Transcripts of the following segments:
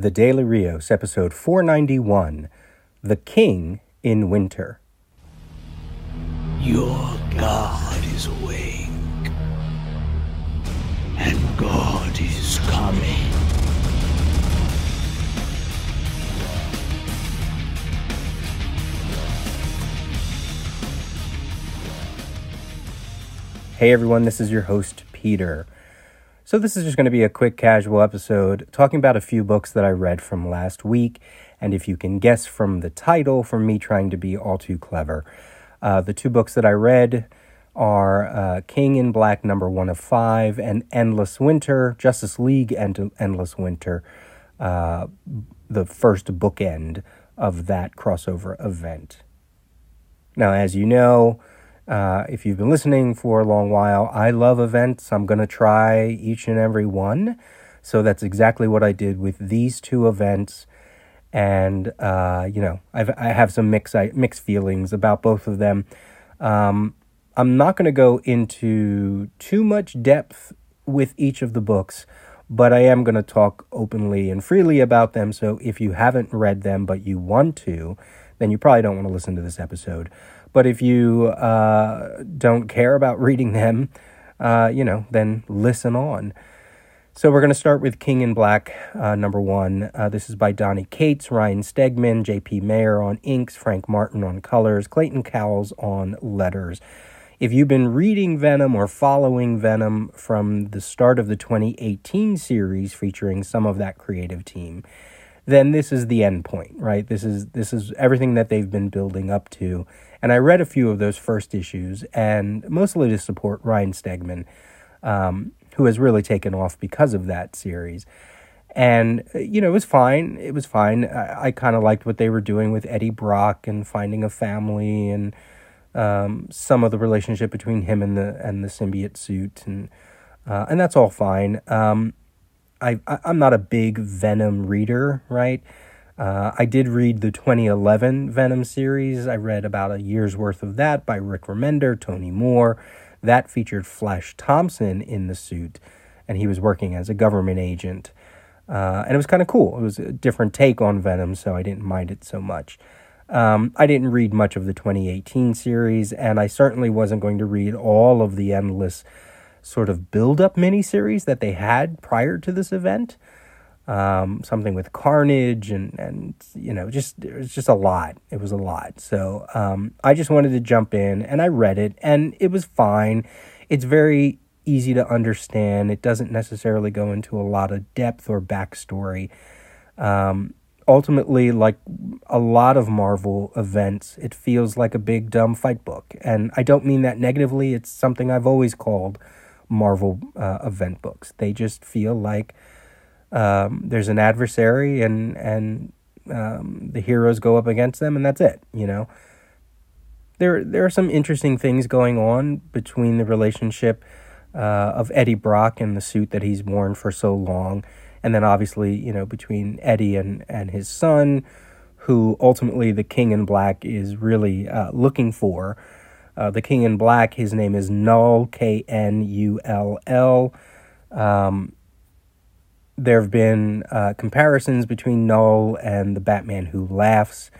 The Daily Rios, episode 491 The King in Winter. Your God is awake, and God is coming. Hey everyone, this is your host, Peter. So, this is just going to be a quick casual episode talking about a few books that I read from last week. And if you can guess from the title, from me trying to be all too clever, uh, the two books that I read are uh, King in Black, number one of five, and Endless Winter, Justice League and Endless Winter, uh, the first bookend of that crossover event. Now, as you know, uh, if you've been listening for a long while, I love events. I'm going to try each and every one. So that's exactly what I did with these two events. And, uh, you know, I've, I have some mixed, mixed feelings about both of them. Um, I'm not going to go into too much depth with each of the books, but I am going to talk openly and freely about them. So if you haven't read them, but you want to, then you probably don't want to listen to this episode. But if you uh, don't care about reading them, uh, you know, then listen on. So we're going to start with King in Black, uh, number one. Uh, this is by Donny Cates, Ryan Stegman, J.P. Mayer on inks, Frank Martin on colors, Clayton Cowles on letters. If you've been reading Venom or following Venom from the start of the 2018 series featuring some of that creative team, then this is the end point, right? This is this is everything that they've been building up to and I read a few of those first issues, and mostly to support Ryan Stegman, um, who has really taken off because of that series. And, you know, it was fine. It was fine. I, I kind of liked what they were doing with Eddie Brock and finding a family and um, some of the relationship between him and the and the symbiote suit. And, uh, and that's all fine. Um, I, I, I'm not a big Venom reader, right? Uh, I did read the 2011 Venom series. I read about a year's worth of that by Rick Remender, Tony Moore. That featured Flash Thompson in the suit, and he was working as a government agent. Uh, and it was kind of cool. It was a different take on Venom, so I didn't mind it so much. Um, I didn't read much of the 2018 series, and I certainly wasn't going to read all of the endless sort of build up miniseries that they had prior to this event um, something with Carnage, and and you know, just it was just a lot. It was a lot. So um, I just wanted to jump in, and I read it, and it was fine. It's very easy to understand. It doesn't necessarily go into a lot of depth or backstory. Um, ultimately, like a lot of Marvel events, it feels like a big dumb fight book, and I don't mean that negatively. It's something I've always called Marvel uh, event books. They just feel like um, there's an adversary and and um, the heroes go up against them and that's it you know? There there are some interesting things going on between the relationship uh, of Eddie Brock and the suit that he's worn for so long. And then obviously you know between Eddie and and his son who ultimately the king in black is really uh, looking for. Uh, the king in black his name is Knull K N U L L. Um, there have been uh, comparisons between Knull and the Batman Who Laughs,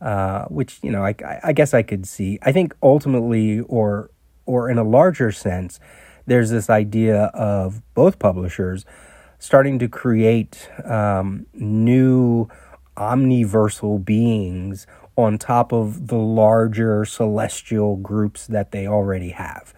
uh, which you know I, I guess I could see. I think ultimately, or or in a larger sense, there's this idea of both publishers starting to create um, new omniversal beings on top of the larger celestial groups that they already have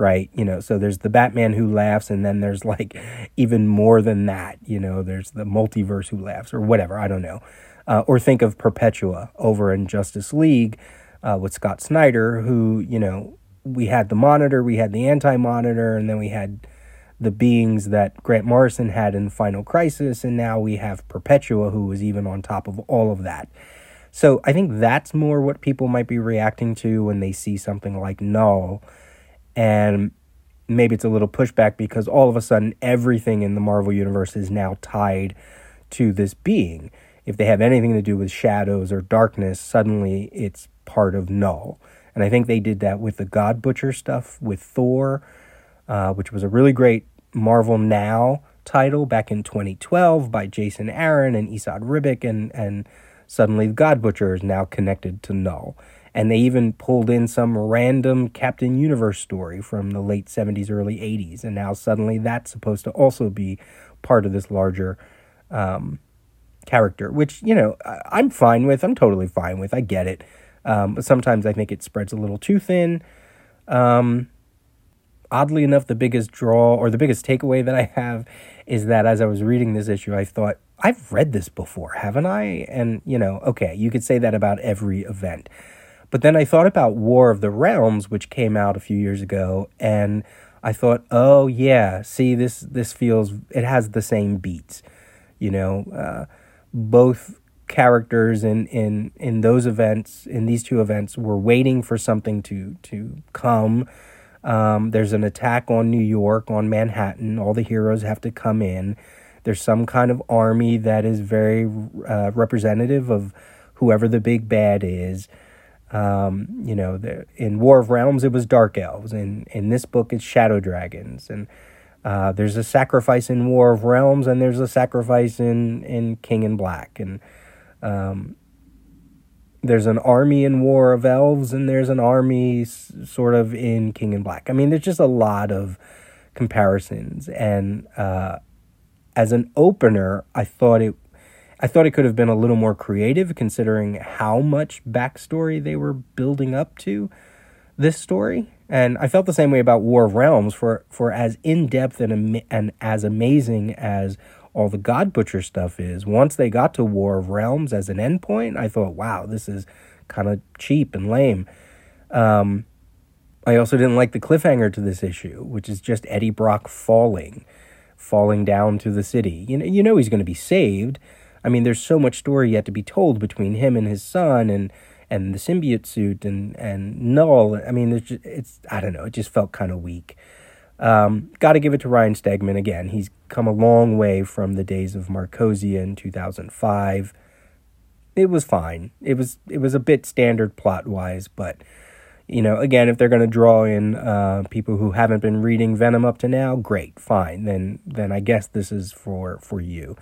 right? You know, so there's the Batman who laughs, and then there's like even more than that. You know, there's the multiverse who laughs, or whatever. I don't know. Uh, or think of Perpetua over in Justice League uh, with Scott Snyder, who you know we had the Monitor, we had the Anti Monitor, and then we had the beings that Grant Morrison had in Final Crisis, and now we have Perpetua, who was even on top of all of that. So I think that's more what people might be reacting to when they see something like Knull and maybe it's a little pushback because all of a sudden everything in the Marvel universe is now tied to this being. If they have anything to do with shadows or darkness, suddenly it's part of Knull. And I think they did that with the God Butcher stuff with Thor, uh, which was a really great Marvel Now title back in 2012 by Jason Aaron and Esad Ribic, and, and suddenly God Butcher is now connected to Knull. And they even pulled in some random Captain Universe story from the late 70s, early 80s, and now suddenly that's supposed to also be part of this larger um, character, which, you know, I'm fine with. I'm totally fine with. I get it. Um, but sometimes I think it spreads a little too thin. Um, oddly enough, the biggest draw or the biggest takeaway that I have is that as I was reading this issue, I thought, I've read this before, haven't I? And, you know, okay, you could say that about every event. But then I thought about War of the Realms, which came out a few years ago, and I thought, oh yeah, see this this feels it has the same beats, you know. Uh, both characters in in in those events in these two events were waiting for something to to come um, there's an attack on New York, on Manhattan. All the heroes have to come in. There's some kind of army that is very uh, representative of whoever the big bad is. Um, you know, the, in War of Realms, it was Dark Elves. In, in this book, it's Shadow Dragons. And uh, there's a sacrifice in War of Realms, and there's a sacrifice in, in King in Black. And um, there's an army in War of Elves and there's an army s- sort of in King in Black. I mean, there's just a lot of comparisons, and uh, as an opener, I thought it. I thought it could have been a little more creative considering how much backstory they were building up to this story. And I felt the same way about War of Realms for, for as in depth and, and as amazing as all the God Butcher stuff is. Once they got to War of Realms as an endpoint, I thought, wow, this is kind of cheap and lame. Um, I also didn't like the cliffhanger to this issue, which is just Eddie Brock falling, falling down to the city. You know, you know he's going to be saved. I mean, there's so much story yet to be told between him and his son, and and the symbiote suit, and and Knull. I mean, it's, just, it's I don't know. It just felt kind of weak. Um, Got to give it to Ryan Stegman again. He's come a long way from the days of Markosia in 2005. It was fine. It was it was a bit standard plot wise, but you know, again, if they're going to draw in uh, people who haven't been reading Venom up to now, great, fine. Then then I guess this is for for you.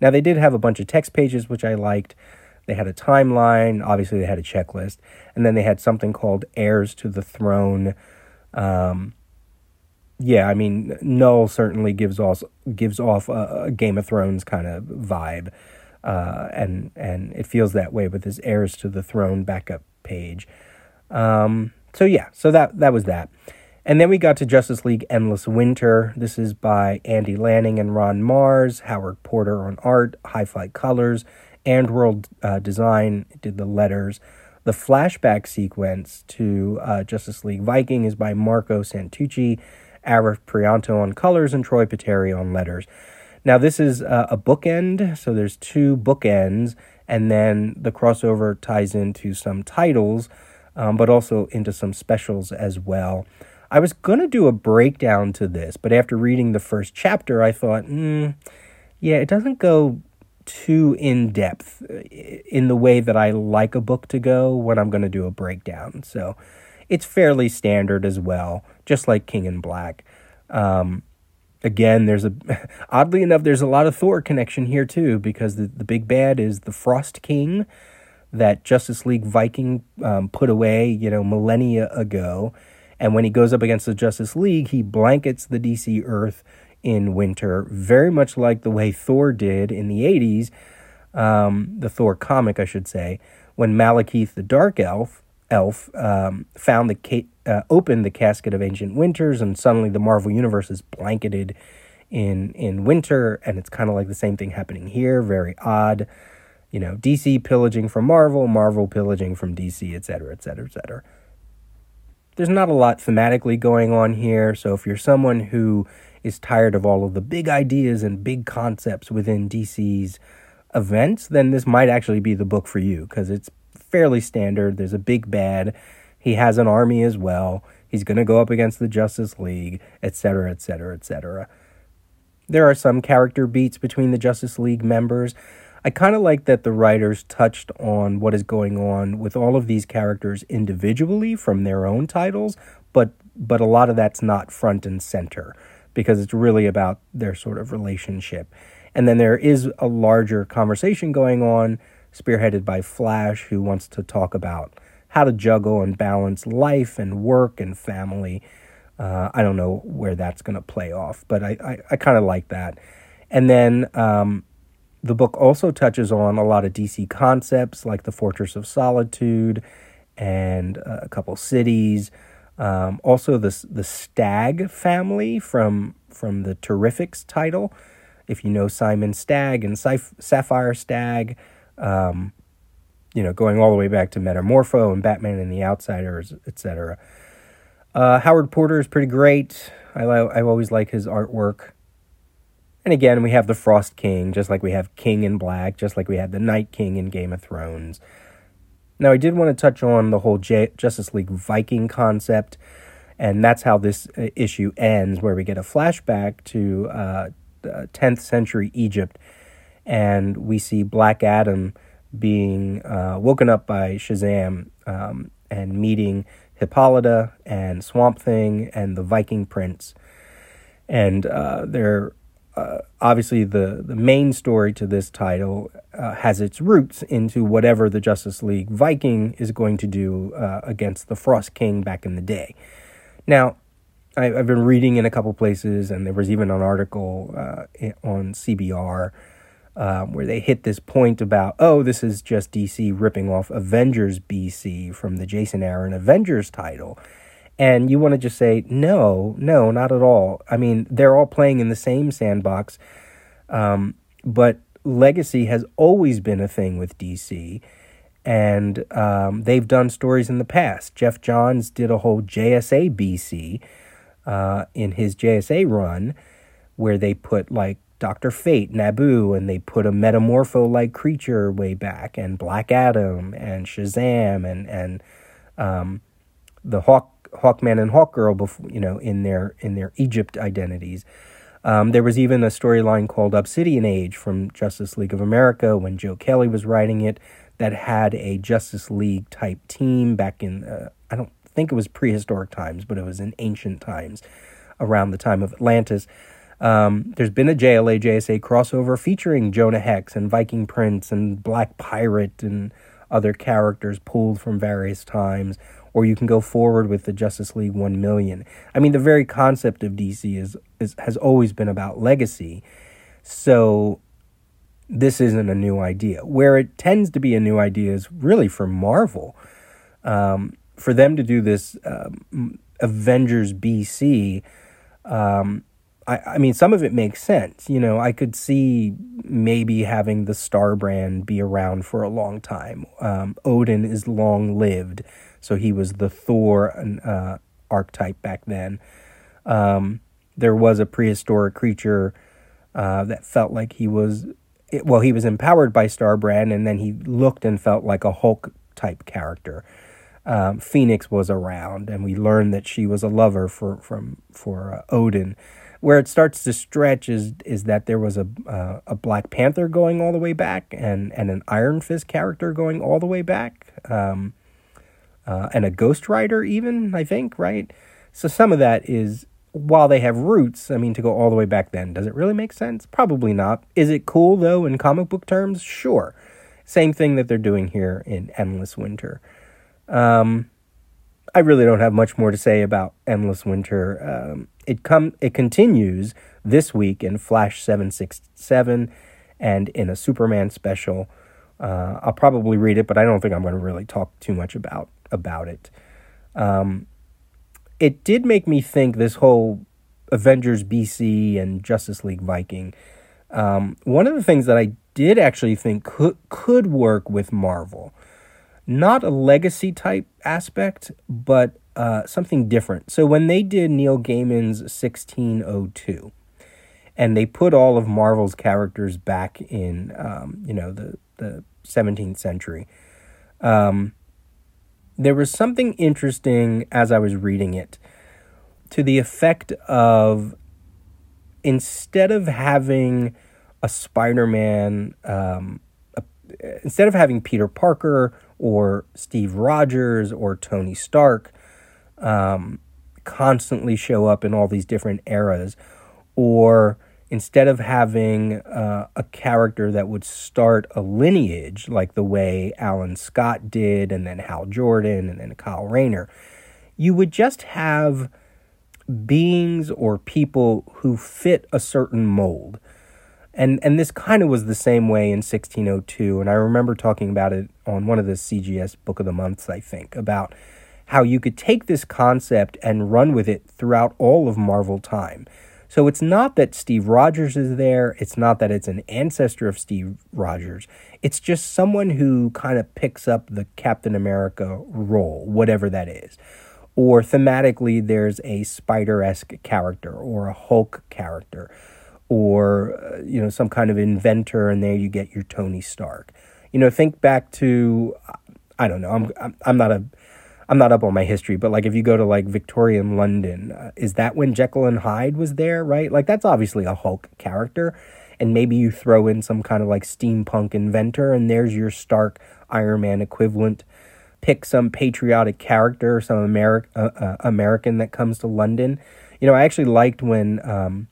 Now they did have a bunch of text pages which I liked. They had a timeline. Obviously, they had a checklist, and then they had something called "Heirs to the Throne." Um, yeah, I mean, Knull certainly gives off gives off a, a Game of Thrones kind of vibe, uh, and and it feels that way with his heirs to the throne backup page. Um, so yeah, so that that was that, and then we got to Justice League Endless Winter. This is by Andy Lanning and Ron Marz, Howard Porter on art, Hi-Fi Colors, AndWorld uh, Design did the letters. The flashback sequence to uh, Justice League Viking is by Marco Santucci Arif Prianto on colors, and Troy Peteri on letters. Now, this is uh, a bookend, so there's two bookends, and then the crossover ties into some titles, um, but also into some specials as well. I was going to do a breakdown to this, but after reading the first chapter, I thought, mm, yeah, it doesn't go too in depth uh, in the way that I like a book to go when I'm going to do a breakdown. So it's fairly standard as well, just like King in Black. Um, again, there's a oddly enough, there's a lot of Thor connection here too, because the, the big bad is the Frost King that Justice League Viking um, put away, you know, millennia ago. And when he goes up against the Justice League, he blankets the DC Earth in winter, very much like the way Thor did in the 80s, um, the Thor comic, I should say, when Malekith the Dark Elf elf um, found the ca- uh, opened the casket of ancient winters, and suddenly the Marvel universe is blanketed in in winter, and it's kind of like the same thing happening here. Very odd, you know. DC pillaging from Marvel, Marvel pillaging from DC, etc., etc., etc. There's not a lot thematically going on here, so if you're someone who is tired of all of the big ideas and big concepts within DC's events, then this might actually be the book for you because it's fairly standard. There's a big bad. He has an army as well. He's going to go up against the Justice League, etc., etc., etc. There are some character beats between the Justice League members. I kind of like that the writers touched on what is going on with all of these characters individually from their own titles, but but a lot of that's not front and center. because it's really about their sort of relationship. And then there is a larger conversation going on, spearheaded by Flash, who wants to talk about how to juggle and balance life and work and family. Uh, I don't know where that's going to play off, but I, I, I kind of like that. And then um, the book also touches on a lot of DC concepts like the Fortress of Solitude and uh, a couple cities. Um, also, the the Stagg family from from the Terrifics title. If you know Simon Stagg and Sapphire Stagg, um, you know, going all the way back to Metamorpho and Batman and the Outsiders, etc. Uh, Howard Porter is pretty great. I I always like his artwork. And again, we have the Frost King, just like we have King in Black, just like we had the Night King in Game of Thrones. Now, I did want to touch on the whole J- Justice League Viking concept, and that's how this uh, issue ends, where we get a flashback to uh, 10th century Egypt, and we see Black Adam being uh, woken up by Shazam um, and meeting Hippolyta and Swamp Thing and the Viking Prince. And uh, they're uh, obviously the the main story to this title uh, has its roots into whatever the Justice League Viking is going to do uh, against the Frost King back in the day. Now, I, have been reading in a couple places, and there was even an article uh, on CBR um, where they hit this point about, oh, this is just DC ripping off Avengers BC from the Jason Aaron Avengers title. And you want to just say, no, no, not at all. I mean, they're all playing in the same sandbox. Um, but legacy has always been a thing with DC. And um, they've done stories in the past. Geoff Johns did a whole JSA BC uh, in his JSA run where they put like Dr. Fate, Nabu, and they put a metamorpho like creature way back, and Black Adam, and Shazam, and, and um, the Hawk Hawkman and Hawkgirl, before, you know, in their in their Egypt identities. Um, there was even a storyline called Obsidian Age from Justice League of America when Joe Kelly was writing it that had a Justice League type team back in uh, I don't think it was prehistoric times, but it was in ancient times around the time of Atlantis. Um, there's been a JLA JSA crossover featuring Jonah Hex and Viking Prince and Black Pirate and other characters pulled from various times or you can go forward with the Justice League 1 million. I mean, the very concept of DC is, is has always been about legacy. So this isn't a new idea. Where it tends to be a new idea is really for Marvel. Um, for them to do this um, Avengers BC, um, I, I mean, some of it makes sense. You know, I could see maybe having the Star brand be around for a long time. Um, Odin is long lived. So he was the Thor uh, archetype back then. Um, there was a prehistoric creature uh, that felt like he was, well, he was empowered by Starbrand, and then he looked and felt like a Hulk type character. Um, Phoenix was around, and we learned that she was a lover for from for uh, Odin. Where it starts to stretch is is that there was a uh, a Black Panther going all the way back, and and an Iron Fist character going all the way back. Um, uh, and a Ghost Rider, even, I think, right? So some of that is, while they have roots, I mean, to go all the way back then, does it really make sense? Probably not. Is it cool, though, in comic book terms? Sure. Same thing that they're doing here in Endless Winter. Um, I really don't have much more to say about Endless Winter. Um, it come it continues this week in Flash 767 and in a Superman special. Uh, I'll probably read it, but I don't think I'm going to really talk too much about about it. Um, it did make me think this whole Avengers BC and Justice League Viking. Um, one of the things that I did actually think could could work with Marvel, not a legacy type aspect, but uh, something different. So when they did Neil Gaiman's 1602, and they put all of Marvel's characters back in, um, you know, the the 17th century. Um, there was something interesting as I was reading it to the effect of instead of having a Spider Man, um, instead of having Peter Parker or Steve Rogers or Tony Stark um, constantly show up in all these different eras, or instead of having uh, a character that would start a lineage like the way Alan Scott did, and then Hal Jordan, and then Kyle Rayner, you would just have beings or people who fit a certain mold. And and this kind of was the same way in 1602 and I remember talking about it on one of the CGS book of the months I think about how you could take this concept and run with it throughout all of Marvel time. So it's not that Steve Rogers is there, it's not that it's an ancestor of Steve Rogers. It's just someone who kind of picks up the Captain America role, whatever that is. Or thematically there's a Spider-esque character or a Hulk character or uh, you know some kind of inventor and there you get your Tony Stark. You know, think back to I don't know, I'm I'm, I'm not a I'm not up on my history, but like if you go to like Victorian London, uh, is that when Jekyll and Hyde was there, right? Like that's obviously a Hulk character. And maybe you throw in some kind of like steampunk inventor, and there's your Stark Iron Man equivalent. Pick some patriotic character, some Ameri- uh, uh, American that comes to London. You know, I actually liked when um,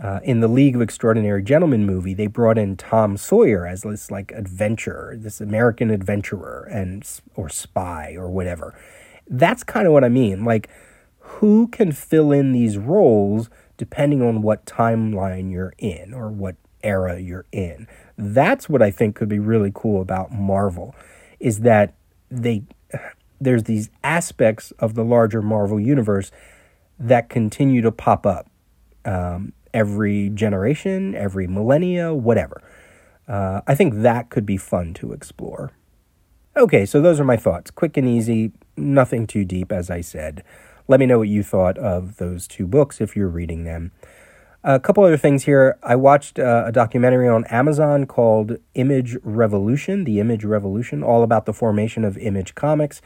uh, in the League of Extraordinary Gentlemen movie, they brought in Tom Sawyer as this like adventurer, this American adventurer and or spy or whatever. That's kind of what I mean. Like, who can fill in these roles depending on what timeline you're in or what era you're in? That's what I think could be really cool about Marvel, is that they there's these aspects of the larger Marvel universe that continue to pop up. Um, every generation, every millennia, whatever. Uh, I think that could be fun to explore. Okay, so those are my thoughts. Quick and easy, nothing too deep, as I said. Let me know what you thought of those two books if you're reading them. A couple other things here. I watched uh, a documentary on Amazon called Image Revolution, The Image Revolution, all about the formation of Image Comics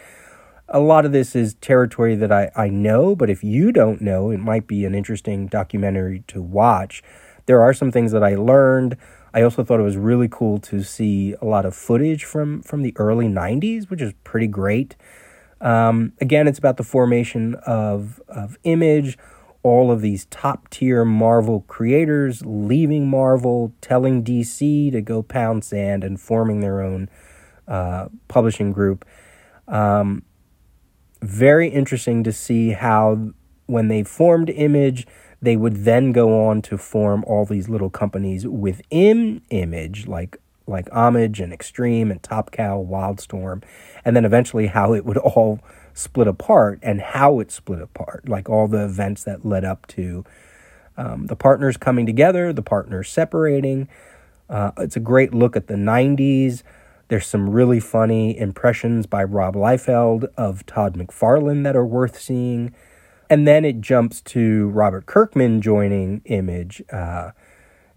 a lot of this is territory that I, I know, but if you don't know, it might be an interesting documentary to watch. There are some things that I learned. I also thought it was really cool to see a lot of footage from, from the early 90s, which is pretty great. Um, again, it's about the formation of, of Image, all of these top tier Marvel creators leaving Marvel, telling DC to go pound sand, and forming their own uh, publishing group. Um, very interesting to see how when they formed Image, they would then go on to form all these little companies within Image, like like Homage and Extreme and Top Cow, Wildstorm, and then eventually how it would all split apart and how it split apart, like all the events that led up to um, the partners coming together, the partners separating. Uh, it's a great look at the 90s. There's some really funny impressions by Rob Liefeld of Todd McFarlane that are worth seeing. And then it jumps to Robert Kirkman joining Image uh,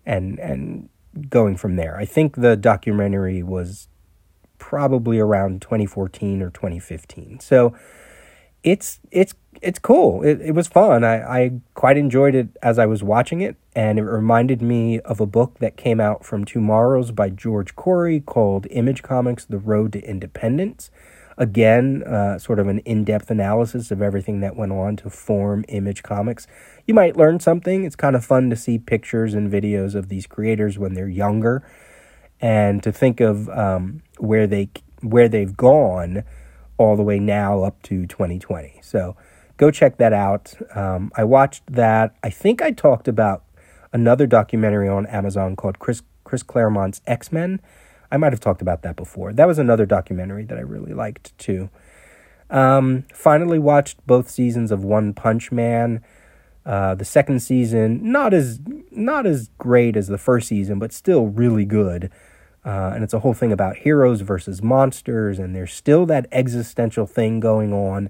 and and going from there. I think the documentary was probably around 2014 or 2015. So it's it's it's cool. It, it was fun. I, I quite enjoyed it as I was watching it, and it reminded me of a book that came out from TwoMorrows by George Khoury called Image Comics The Road to Independence. Again, uh, sort of an in depth analysis of everything that went on to form Image Comics. You might learn something. It's kind of fun to see pictures and videos of these creators when they're younger and to think of um, where, they, where they've gone all the way now up to 2020. So, go check that out. Um, I watched that. I think I talked about another documentary on Amazon called Chris Chris Claremont's X Men. I might have talked about that before. That was another documentary that I really liked too. Um, finally, watched both seasons of One Punch Man. Uh, the second season not as not as great as the first season, but still really good. Uh, and it's a whole thing about heroes versus monsters, and there's still that existential thing going on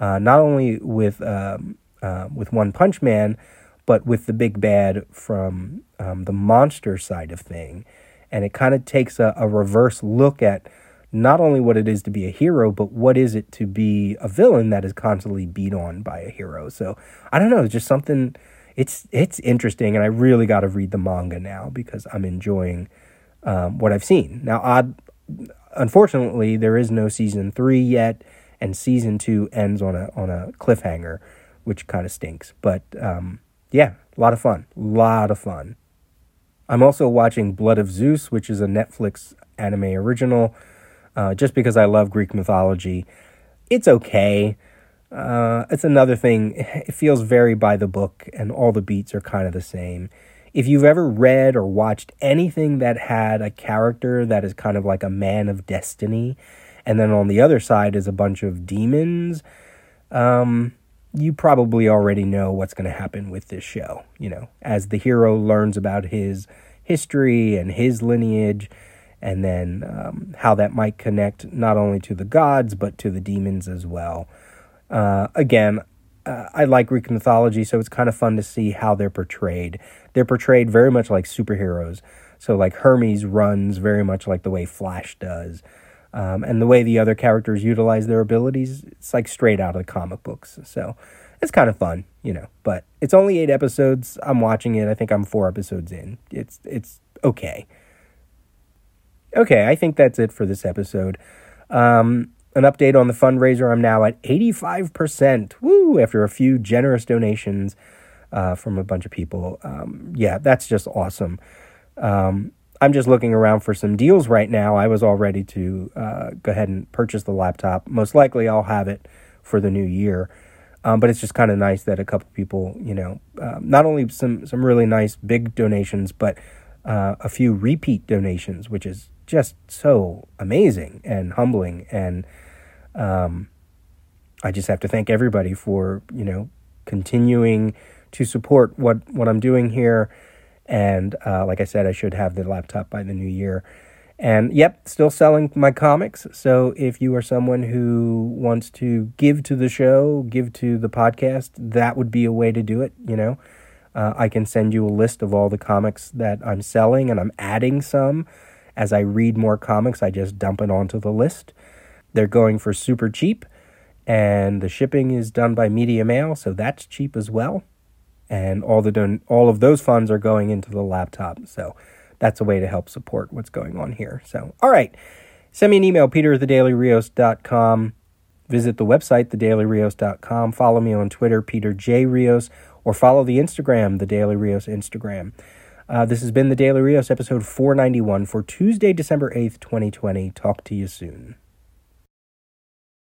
uh, not only with um, uh, with One Punch Man, but with the big bad from um, the monster side of thing, and it kind of takes a, a reverse look at not only what it is to be a hero, but what is it to be a villain that is constantly beat on by a hero. So I don't know, it's just something. It's it's interesting, and I really got to read the manga now because I'm enjoying um, what I've seen. Now, odd, unfortunately, there is no season three yet and season two ends on a on a cliffhanger, which kind of stinks. But um, yeah, a lot of fun. A lot of fun. I'm also watching Blood of Zeus, which is a Netflix anime original, uh, just because I love Greek mythology. It's okay. Uh, it's another thing. It feels very by the book, and all the beats are kind of the same. If you've ever read or watched anything that had a character that is kind of like a man of destiny, and then on the other side is a bunch of demons, um, you probably already know what's going to happen with this show. You know, as the hero learns about his history and his lineage, and then um, how that might connect not only to the gods but to the demons as well. Uh, again, uh, I like Greek mythology, so it's kind of fun to see how they're portrayed. They're portrayed very much like superheroes. So, like Hermes runs very much like the way Flash does. Um, and the way the other characters utilize their abilities, it's like straight out of the comic books. So, it's kind of fun, you know. But it's only eight episodes. I'm watching it. I think I'm four episodes in. It's it's okay. Okay, I think that's it for this episode. Um, an update on the fundraiser. I'm now at 85%. Woo! After a few generous donations uh, from a bunch of people. Um, yeah, that's just awesome. Um, I'm just looking around for some deals right now. I was all ready to uh, go ahead and purchase the laptop. Most likely, I'll have it for the new year. Um, but it's just kind of nice that a couple people, you know, uh, not only some some really nice big donations, but uh, a few repeat donations, which is just so amazing and humbling and um, I just have to thank everybody for you know continuing to support what what I'm doing here. And uh, like I said, I should have the laptop by the new year. And yep, still selling my comics. So if you are someone who wants to give to the show, give to the podcast, that would be a way to do it. You know, uh, I can send you a list of all the comics that I'm selling, and I'm adding some as I read more comics. I just dump it onto the list. They're going for super cheap, and the shipping is done by Media Mail, so that's cheap as well. And all the don- all of those funds are going into the laptop, so that's a way to help support what's going on here. So, all right, send me an email, peter at thedailyrios.com. Visit the website, thedailyrios.com. Follow me on Twitter, Peter J. Rios, or follow the Instagram, the Daily Rios Instagram. Uh, this has been the Daily Rios, episode 491 for Tuesday, December 8th, 2020. Talk to you soon.